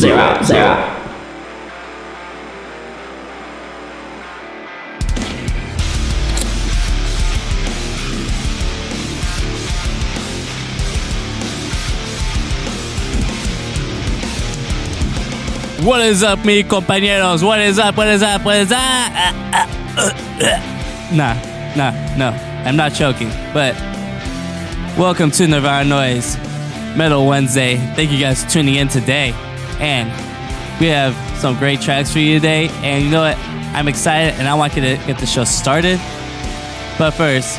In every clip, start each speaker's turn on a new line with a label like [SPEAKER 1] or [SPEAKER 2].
[SPEAKER 1] zero, zero.
[SPEAKER 2] What is up, mi compañeros? What is up? What is up? What is up? Uh, uh, uh, uh. Nah, nah, no. I'm not choking. But welcome to Nirvana Noize Metal Wednesday. Thank you guys for tuning in today. And we have some great tracks for you today. And you know what? I'm excited and I want you to get the show started. But first,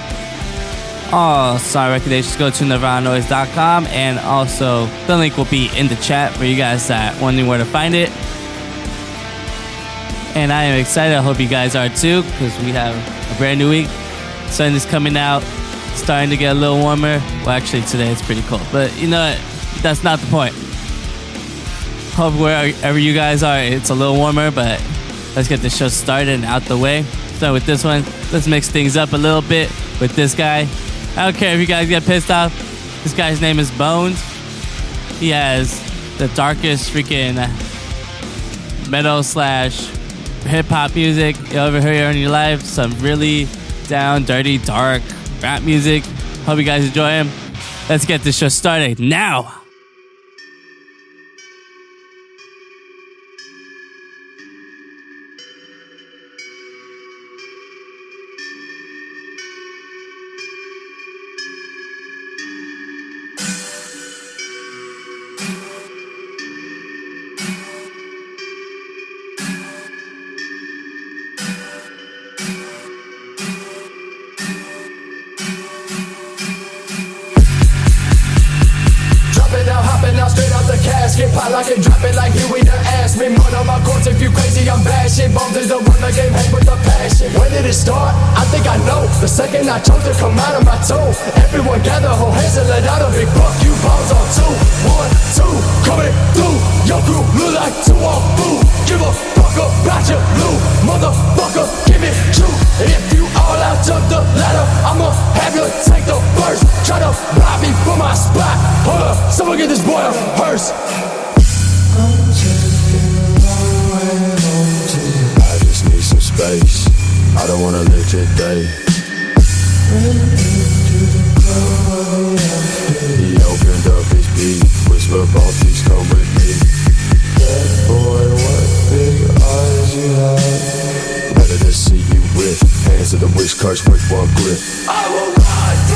[SPEAKER 2] all song recommendations go to nirvananoise.com and also the link will be in the chat for you guys that wondering where to find it. And I am excited. I hope you guys are too because we have a brand new week. Sun is coming out, starting to get a little warmer. Well, actually, today it's pretty cold, but you know what? That's not the point. Hope wherever you guys are, it's a little warmer, but let's get the show started and out the way. So with this one, let's mix things up a little bit with this guy. I don't care if you guys get pissed off. This guy's name is Bones. He has the darkest freaking metal slash hip hop music you'll ever hear in your life. Some really down, dirty, dark rap music. Hope you guys enjoy him. Let's get this show started now.
[SPEAKER 3] Out the casket. Pile like it, drop it like Huey to ask me. Murder my corpse if you crazy, I'm bashing. Bones is the one that game hang with the passion. When did it start? I think I know. The second I chose to come out of my tomb. Everyone gather, hold hands and let out a big fuck you. Bombs on two, one, two, coming through. Your crew look like two on food. Give a fuck about your loot, motherfucker. Give it true. If you all out jump the ladder, I'ma have you take the first. Try to rob me for my spot. Hold up, someone get this boy a hearse.
[SPEAKER 4] I just need some space. I don't wanna live today. He opened up his beat, whisper Baltics come with me. That boy, what big eyes you have. Hands to the wish curse with one grip.
[SPEAKER 3] I will rise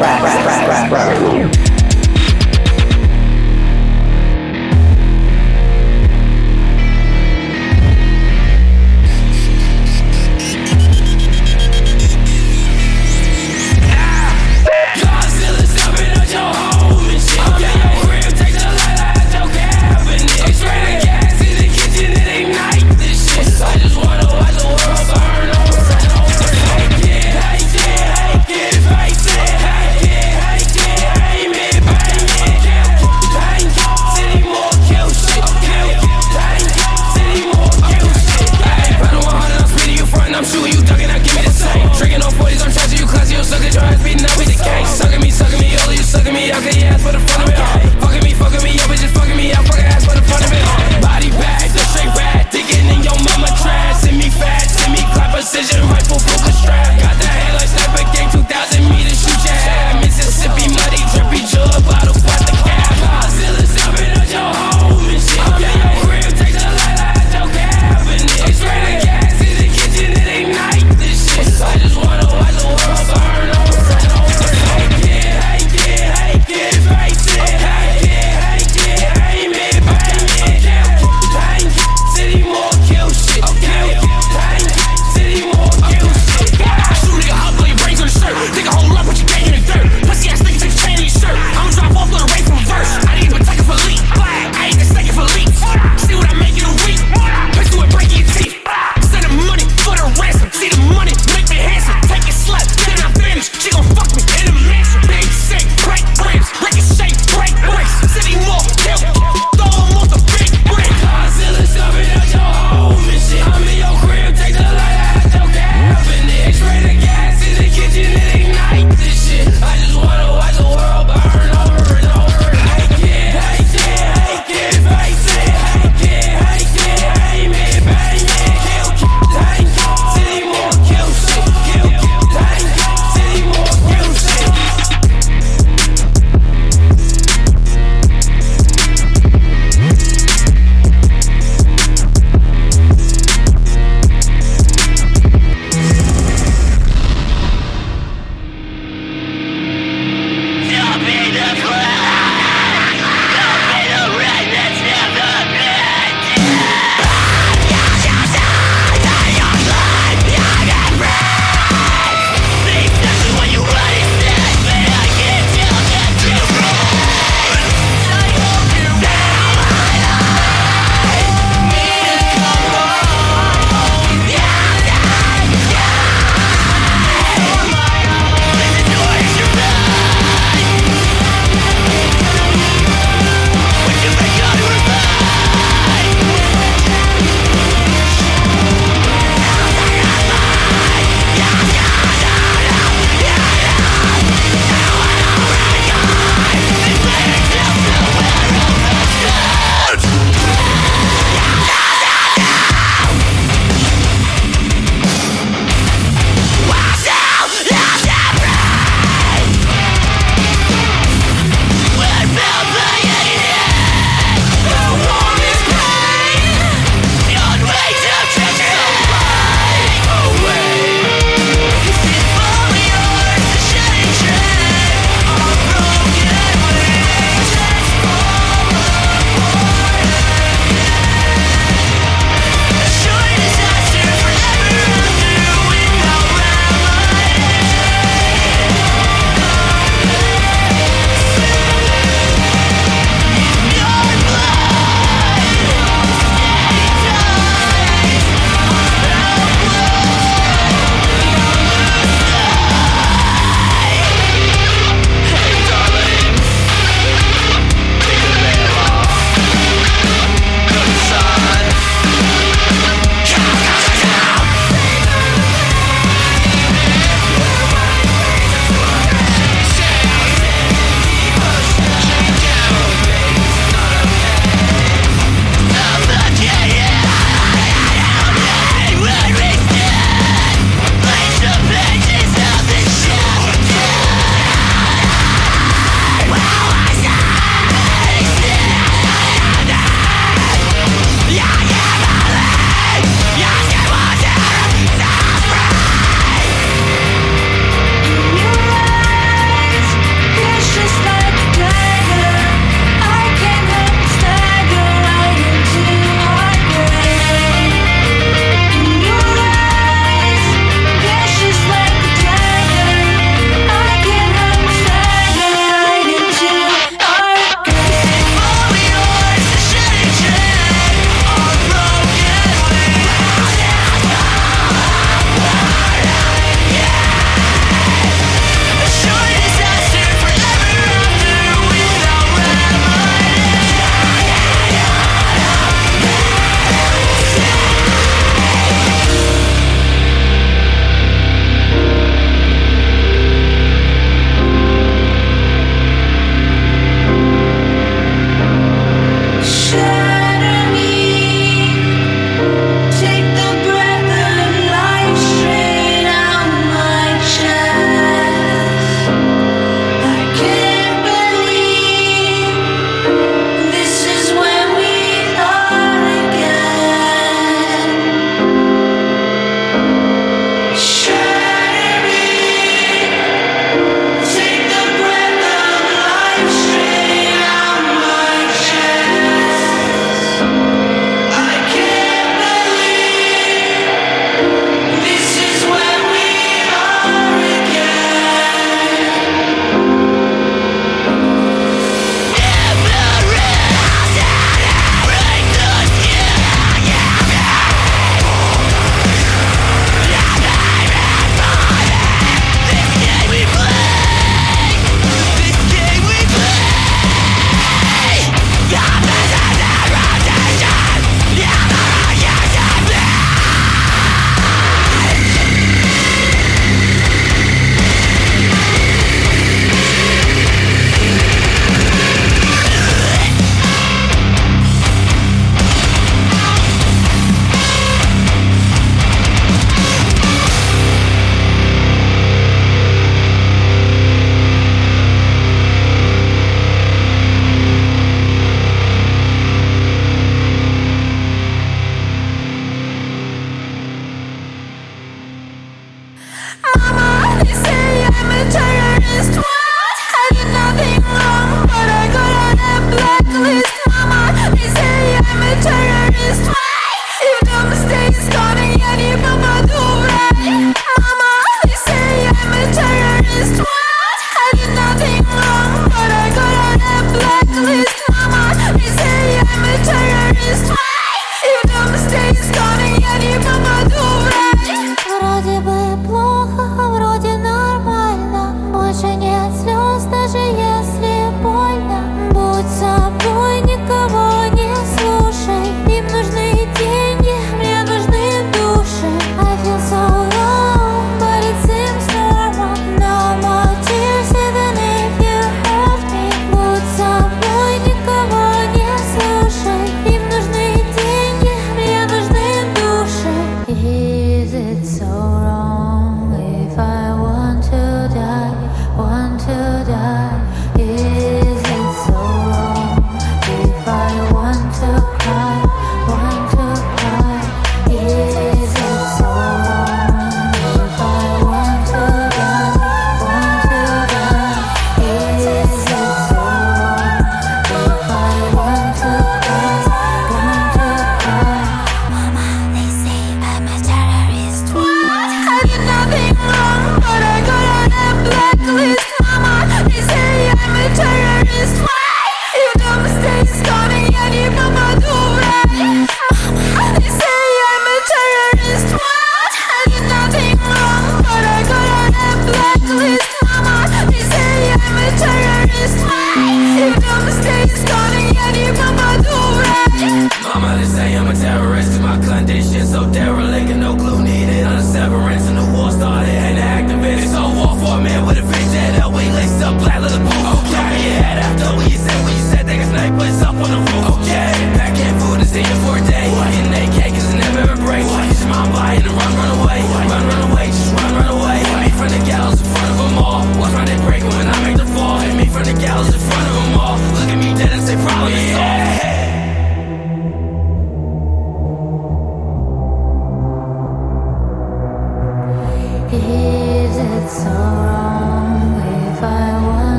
[SPEAKER 2] Rap.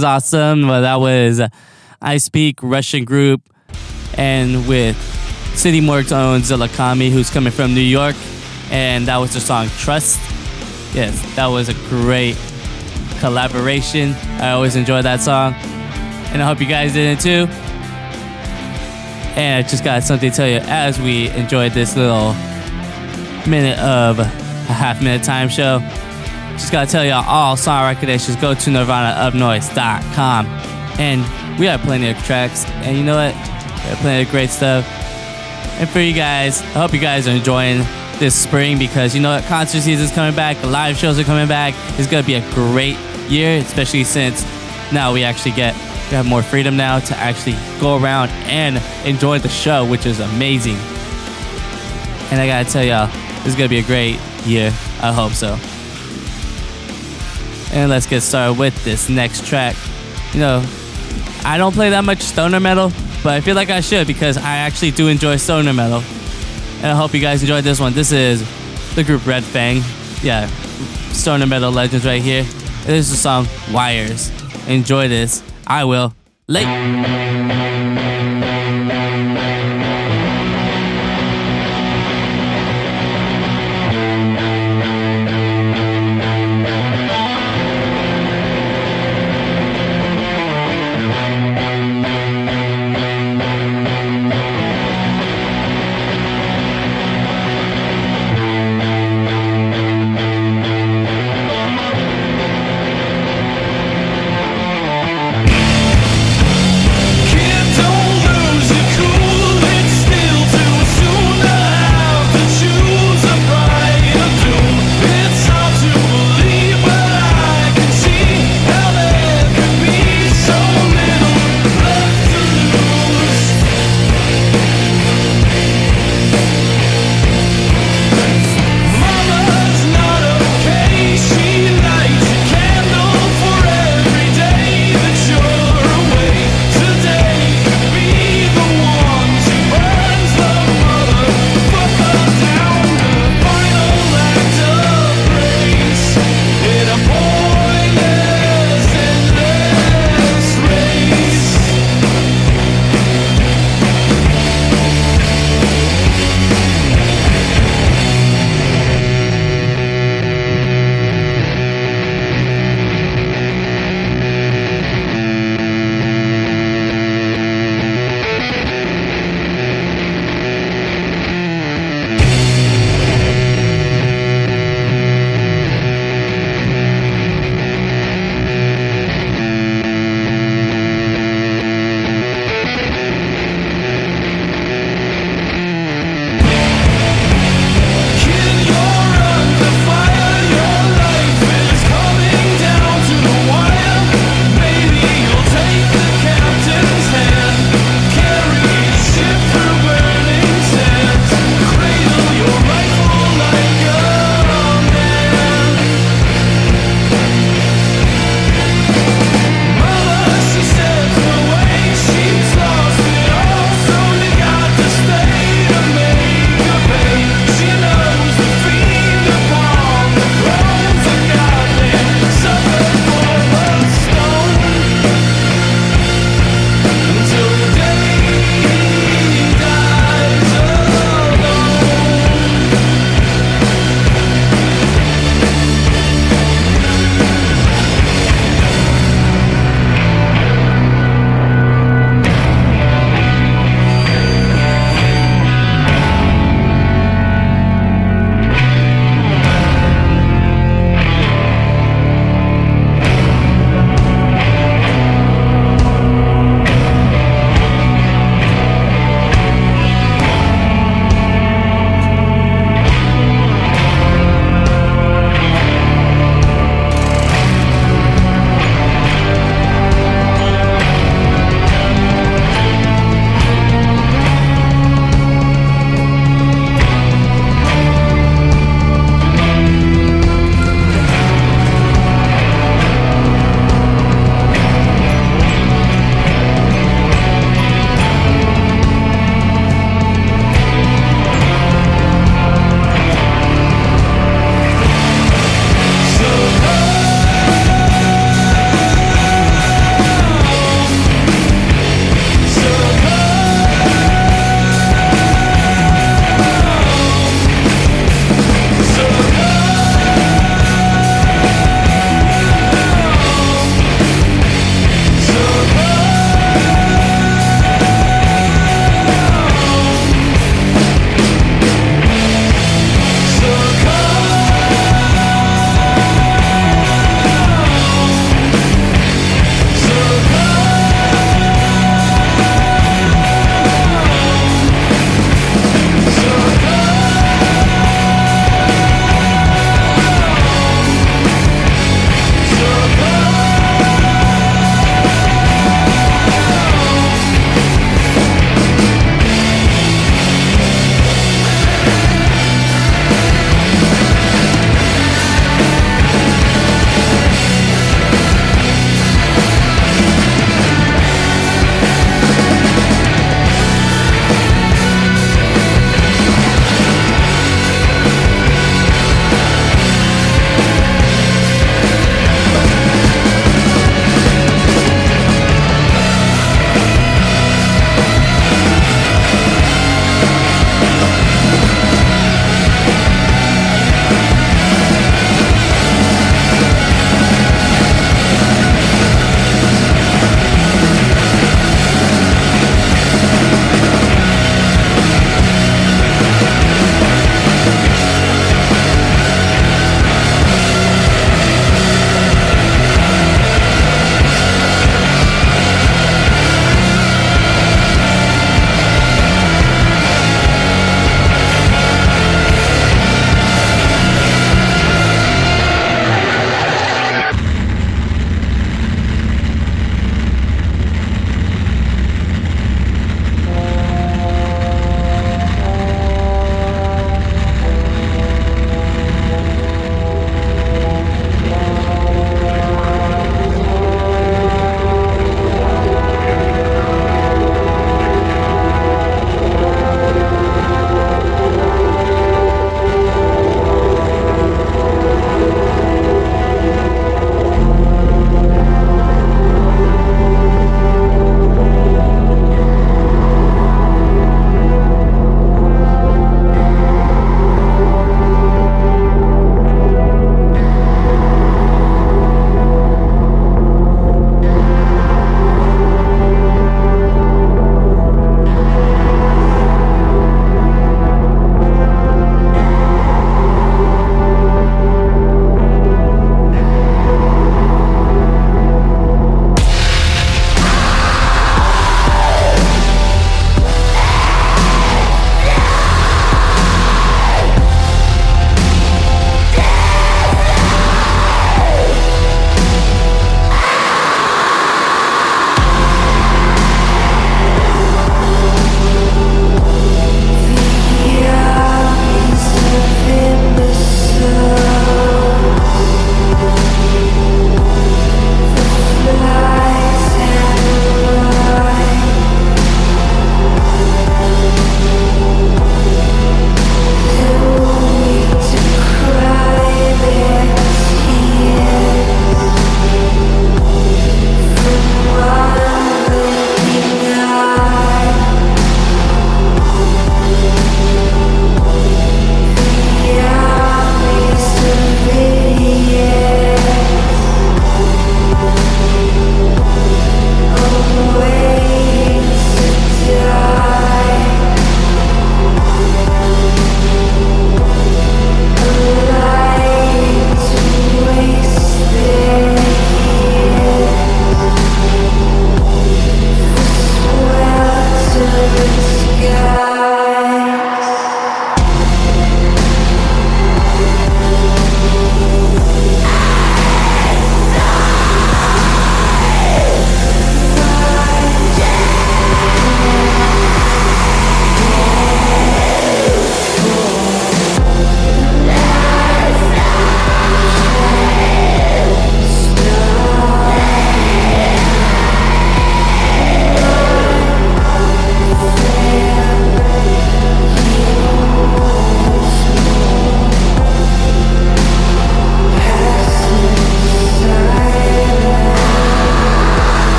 [SPEAKER 2] Was awesome. Well, that was IC3PEAK Russian group and with City Morgue's own ZillaKami, who's coming from New York. And that was the song Trust. Yes, that was a great collaboration. I always enjoy that song. And I hope you guys did it too. And I just got something to tell you as we enjoyed this little minute of a half minute time show. Just gotta tell y'all, all song recommendations go to nirvanaofnoise.com. And we have plenty of tracks, and you know what? We have plenty of great stuff. And for you guys, I hope you guys are enjoying this spring because you know what? Concert season is coming back, the live shows are coming back. It's gonna be a great year, especially since now we actually get we have more freedom now to actually go around and enjoy the show, which is amazing. And I gotta tell y'all, this is gonna be a great year. I hope so. And let's get started with this next track. You know, I don't play that much stoner metal, but I feel like I should because I actually do enjoy stoner metal. And I hope you guys enjoyed this one. This is the group Red Fang. Yeah, stoner metal legends right here. This is the song Wires. Enjoy this. I will. Late.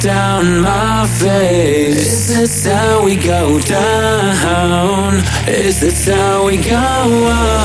[SPEAKER 5] down my face. Is this how we go down? Is this how we go
[SPEAKER 6] up?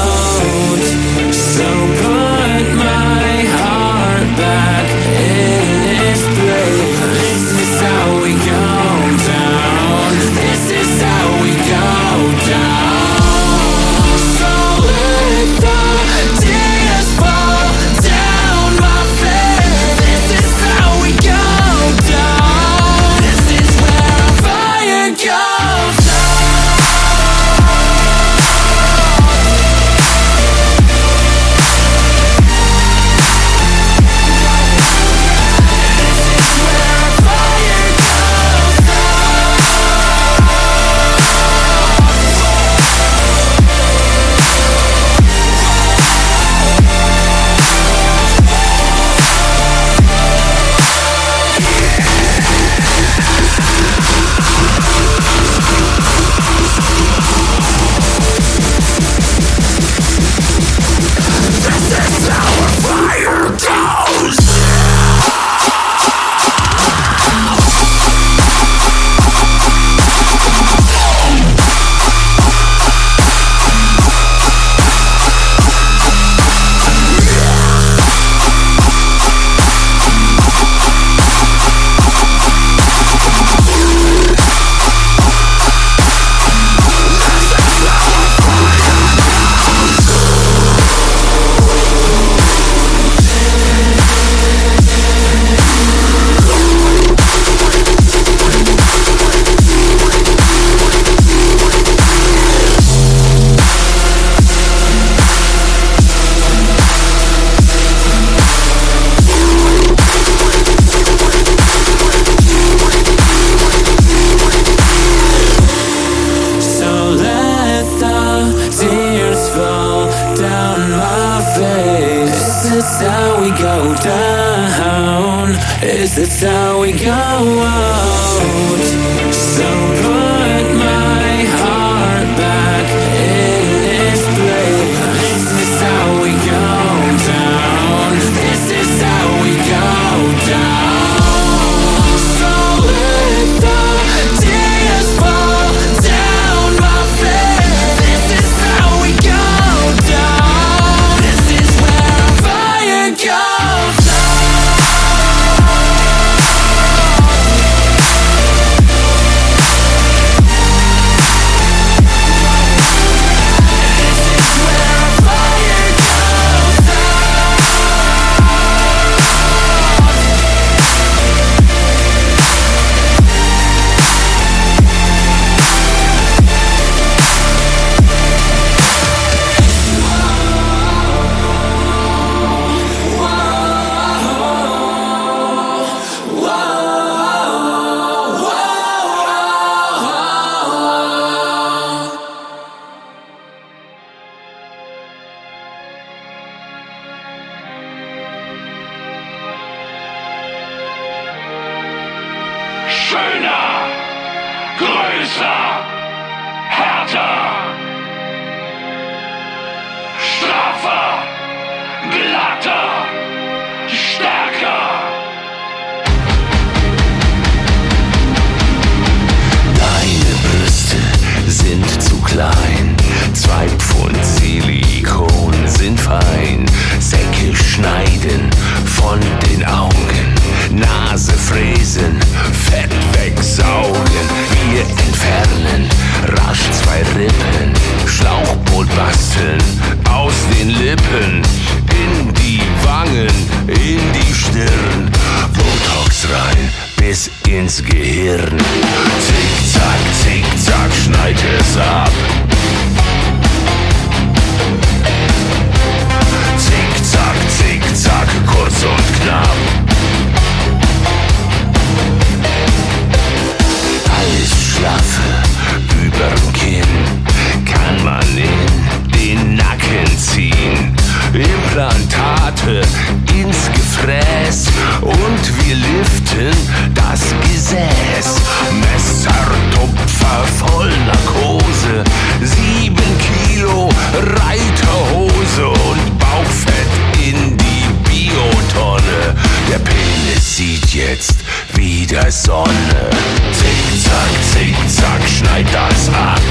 [SPEAKER 6] jetzt wie der Sonne. Zick, zack, zick, zack, schneid das ab.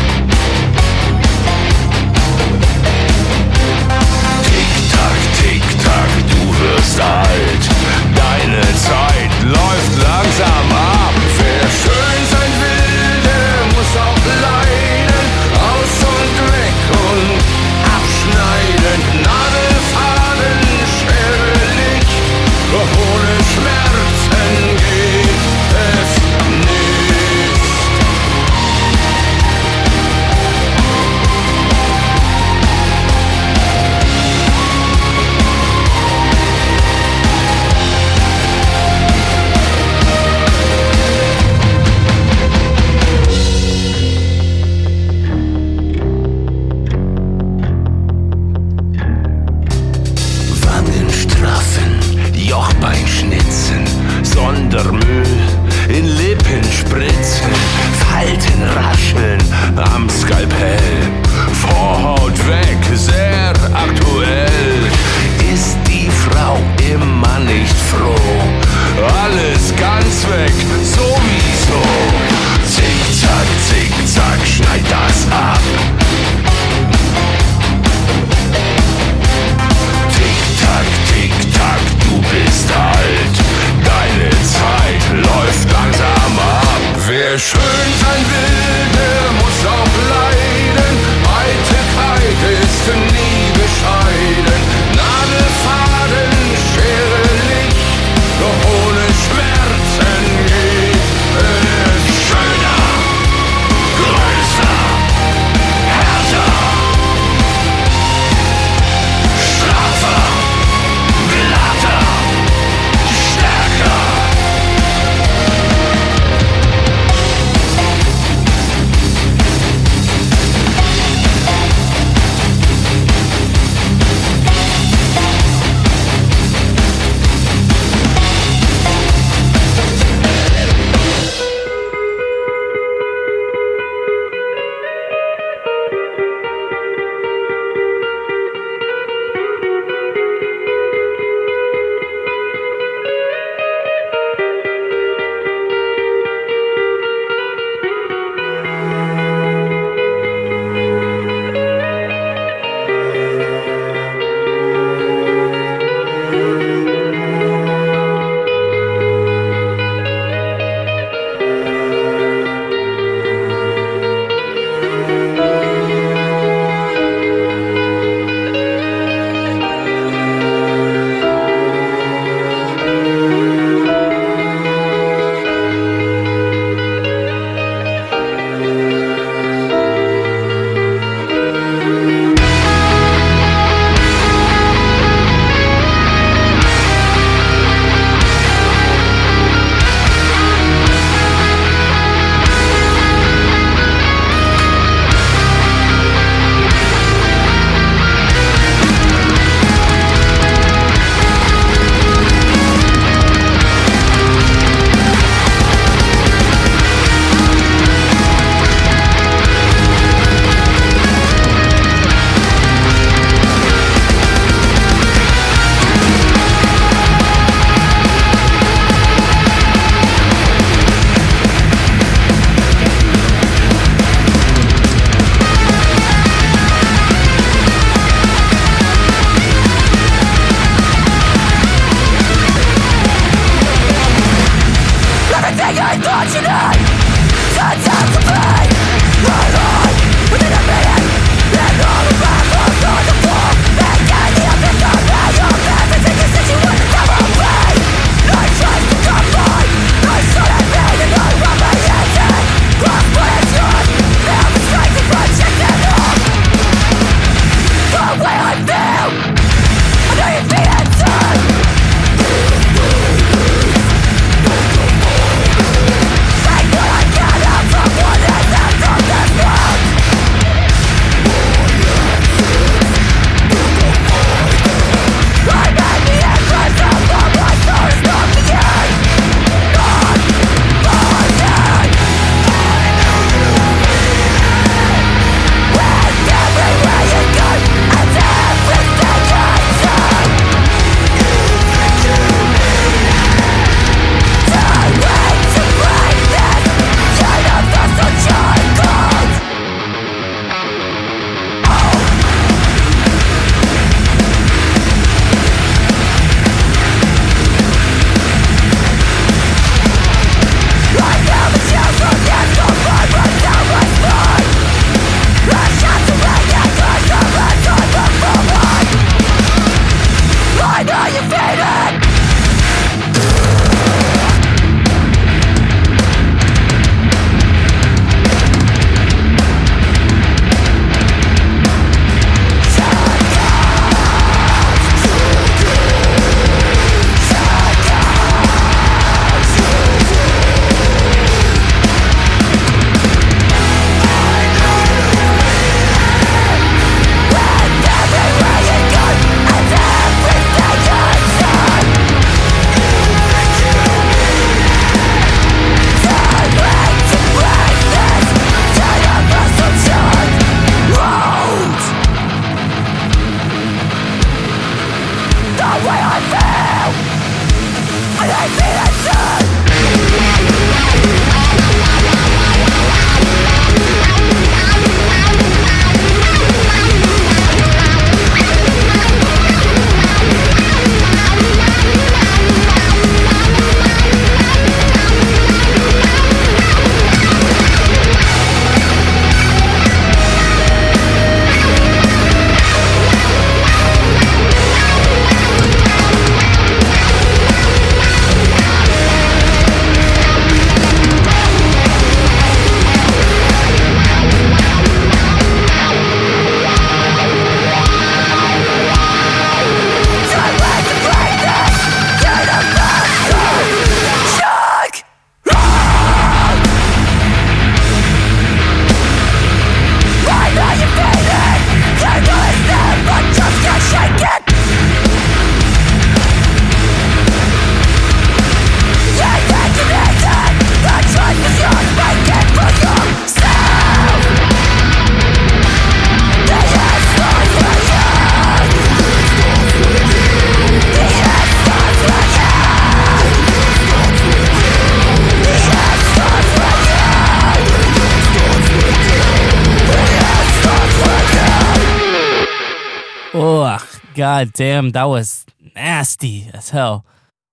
[SPEAKER 2] God damn, that was nasty as hell.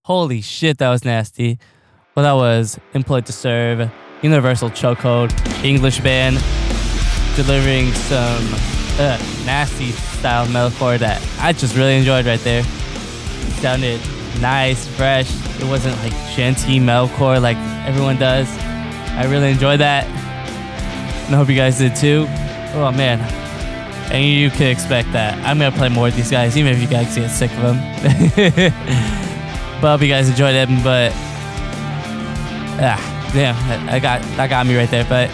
[SPEAKER 2] Holy shit, that was nasty. Well, that was Employed to Serve, Universal Chokehold, English band, delivering some uh, nasty style metalcore that I just really enjoyed right there. It sounded nice, fresh. It wasn't like djenty metalcore like everyone does. I really enjoyed that. And I hope you guys did too. Oh man. And you can expect that. I'm gonna play more with these guys, even if you guys get sick of them. but I hope you guys enjoyed it. But ah, damn, I got that got me right there. But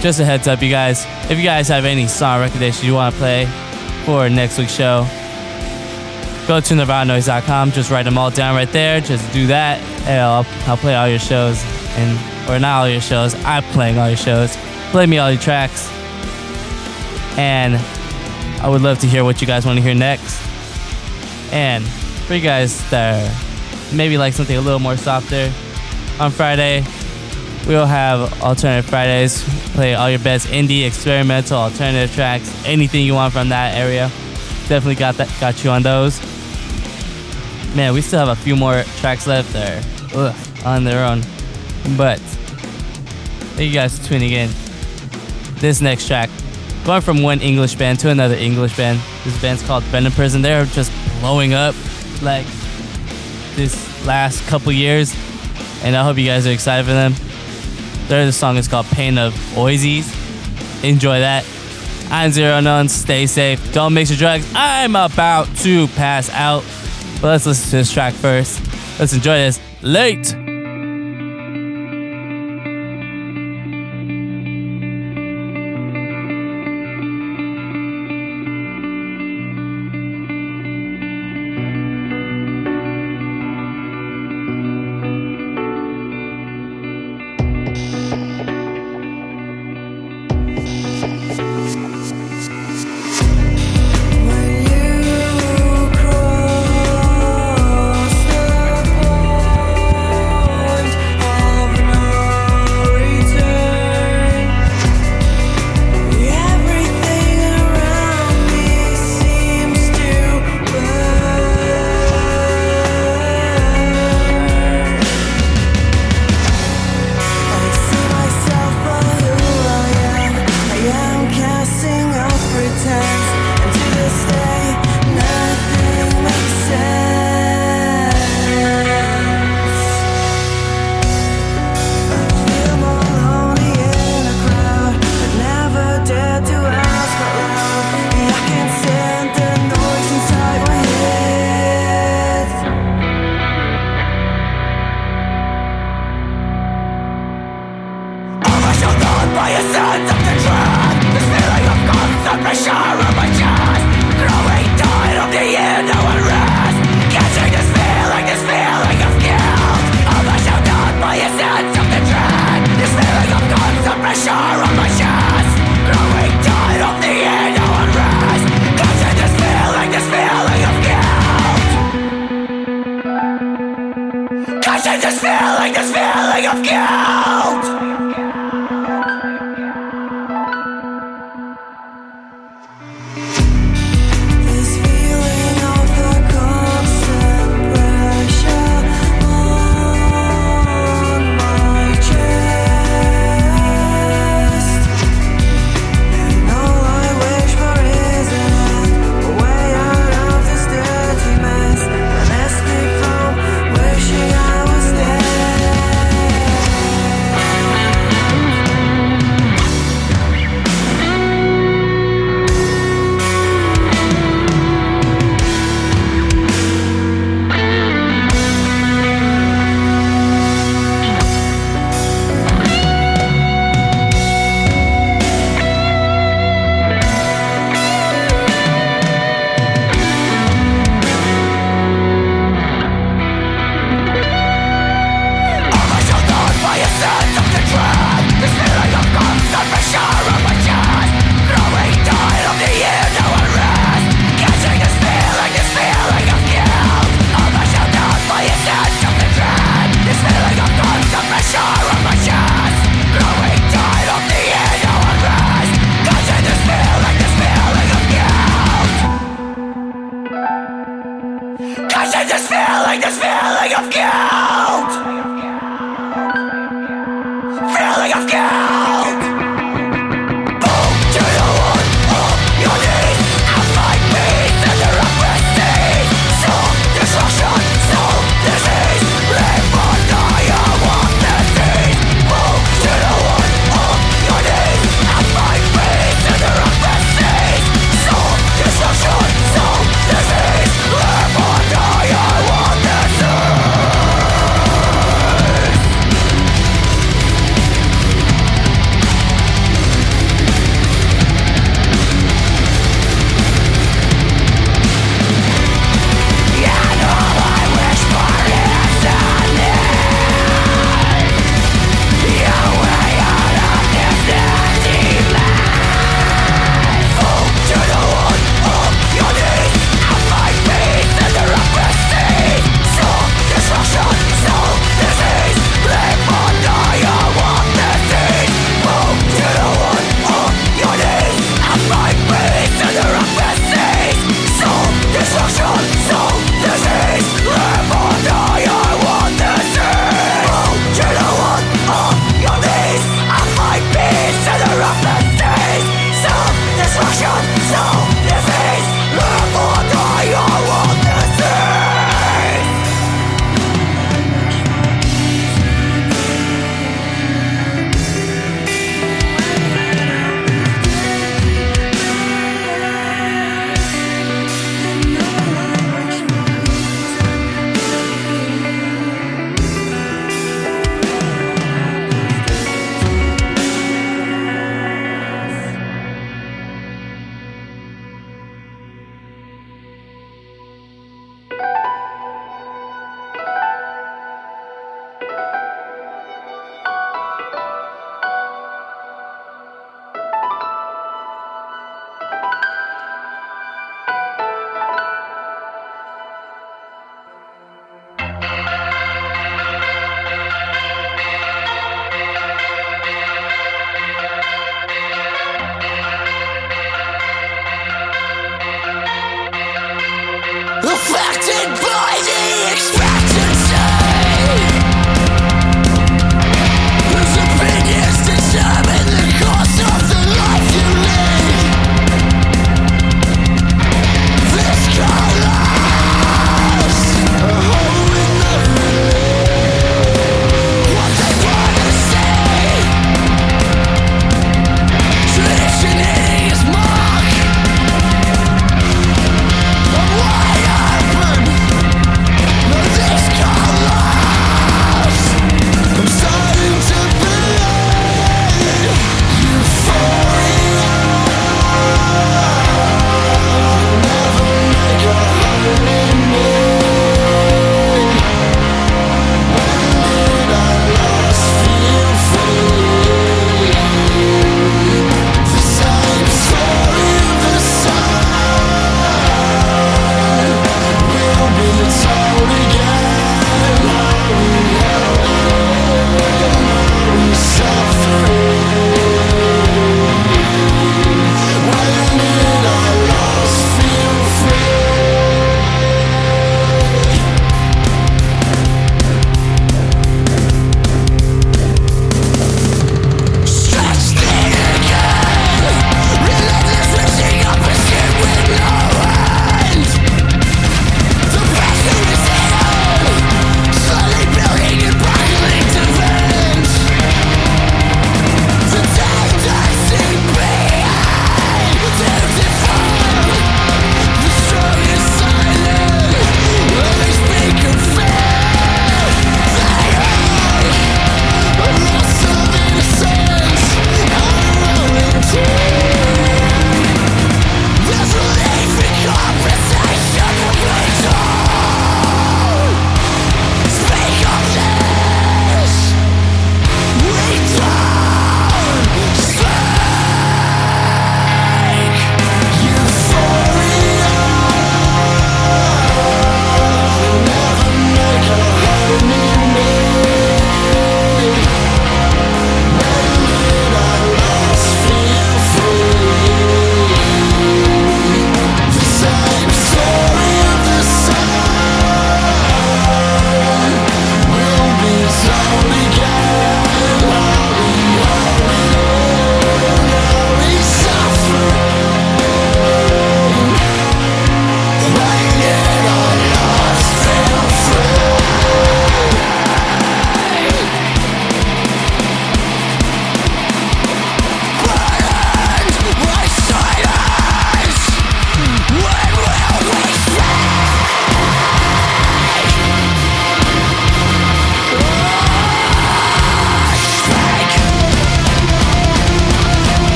[SPEAKER 2] just a heads up, you guys. If you guys have any song recommendations you want to play for next week's show, go to nirvananoise.com. Just write them all down right there. Just do that, and I'll, I'll play all your shows, and or not all your shows. I'm playing all your shows. Play me all your tracks, and I would love to hear what you guys want to hear next. And for you guys that maybe like something a little more softer, on Friday we'll have alternative Fridays. Play all your best indie, experimental, alternative tracks, anything you want from that area. Definitely got that, got you on those. Man, we still have a few more tracks left there, ugh, on their own. But thank you guys for tuning in. This next track, going from one English band to another English band. This band's called Venom Prison. They're just blowing up like this last couple years, and I hope you guys are excited for them. Their song is called Pain of Oizys. Enjoy that. I'm Zero Unknown. Stay safe. Don't mix your drugs. I'm about to pass out. But let's listen to this track first. Let's enjoy this. Late.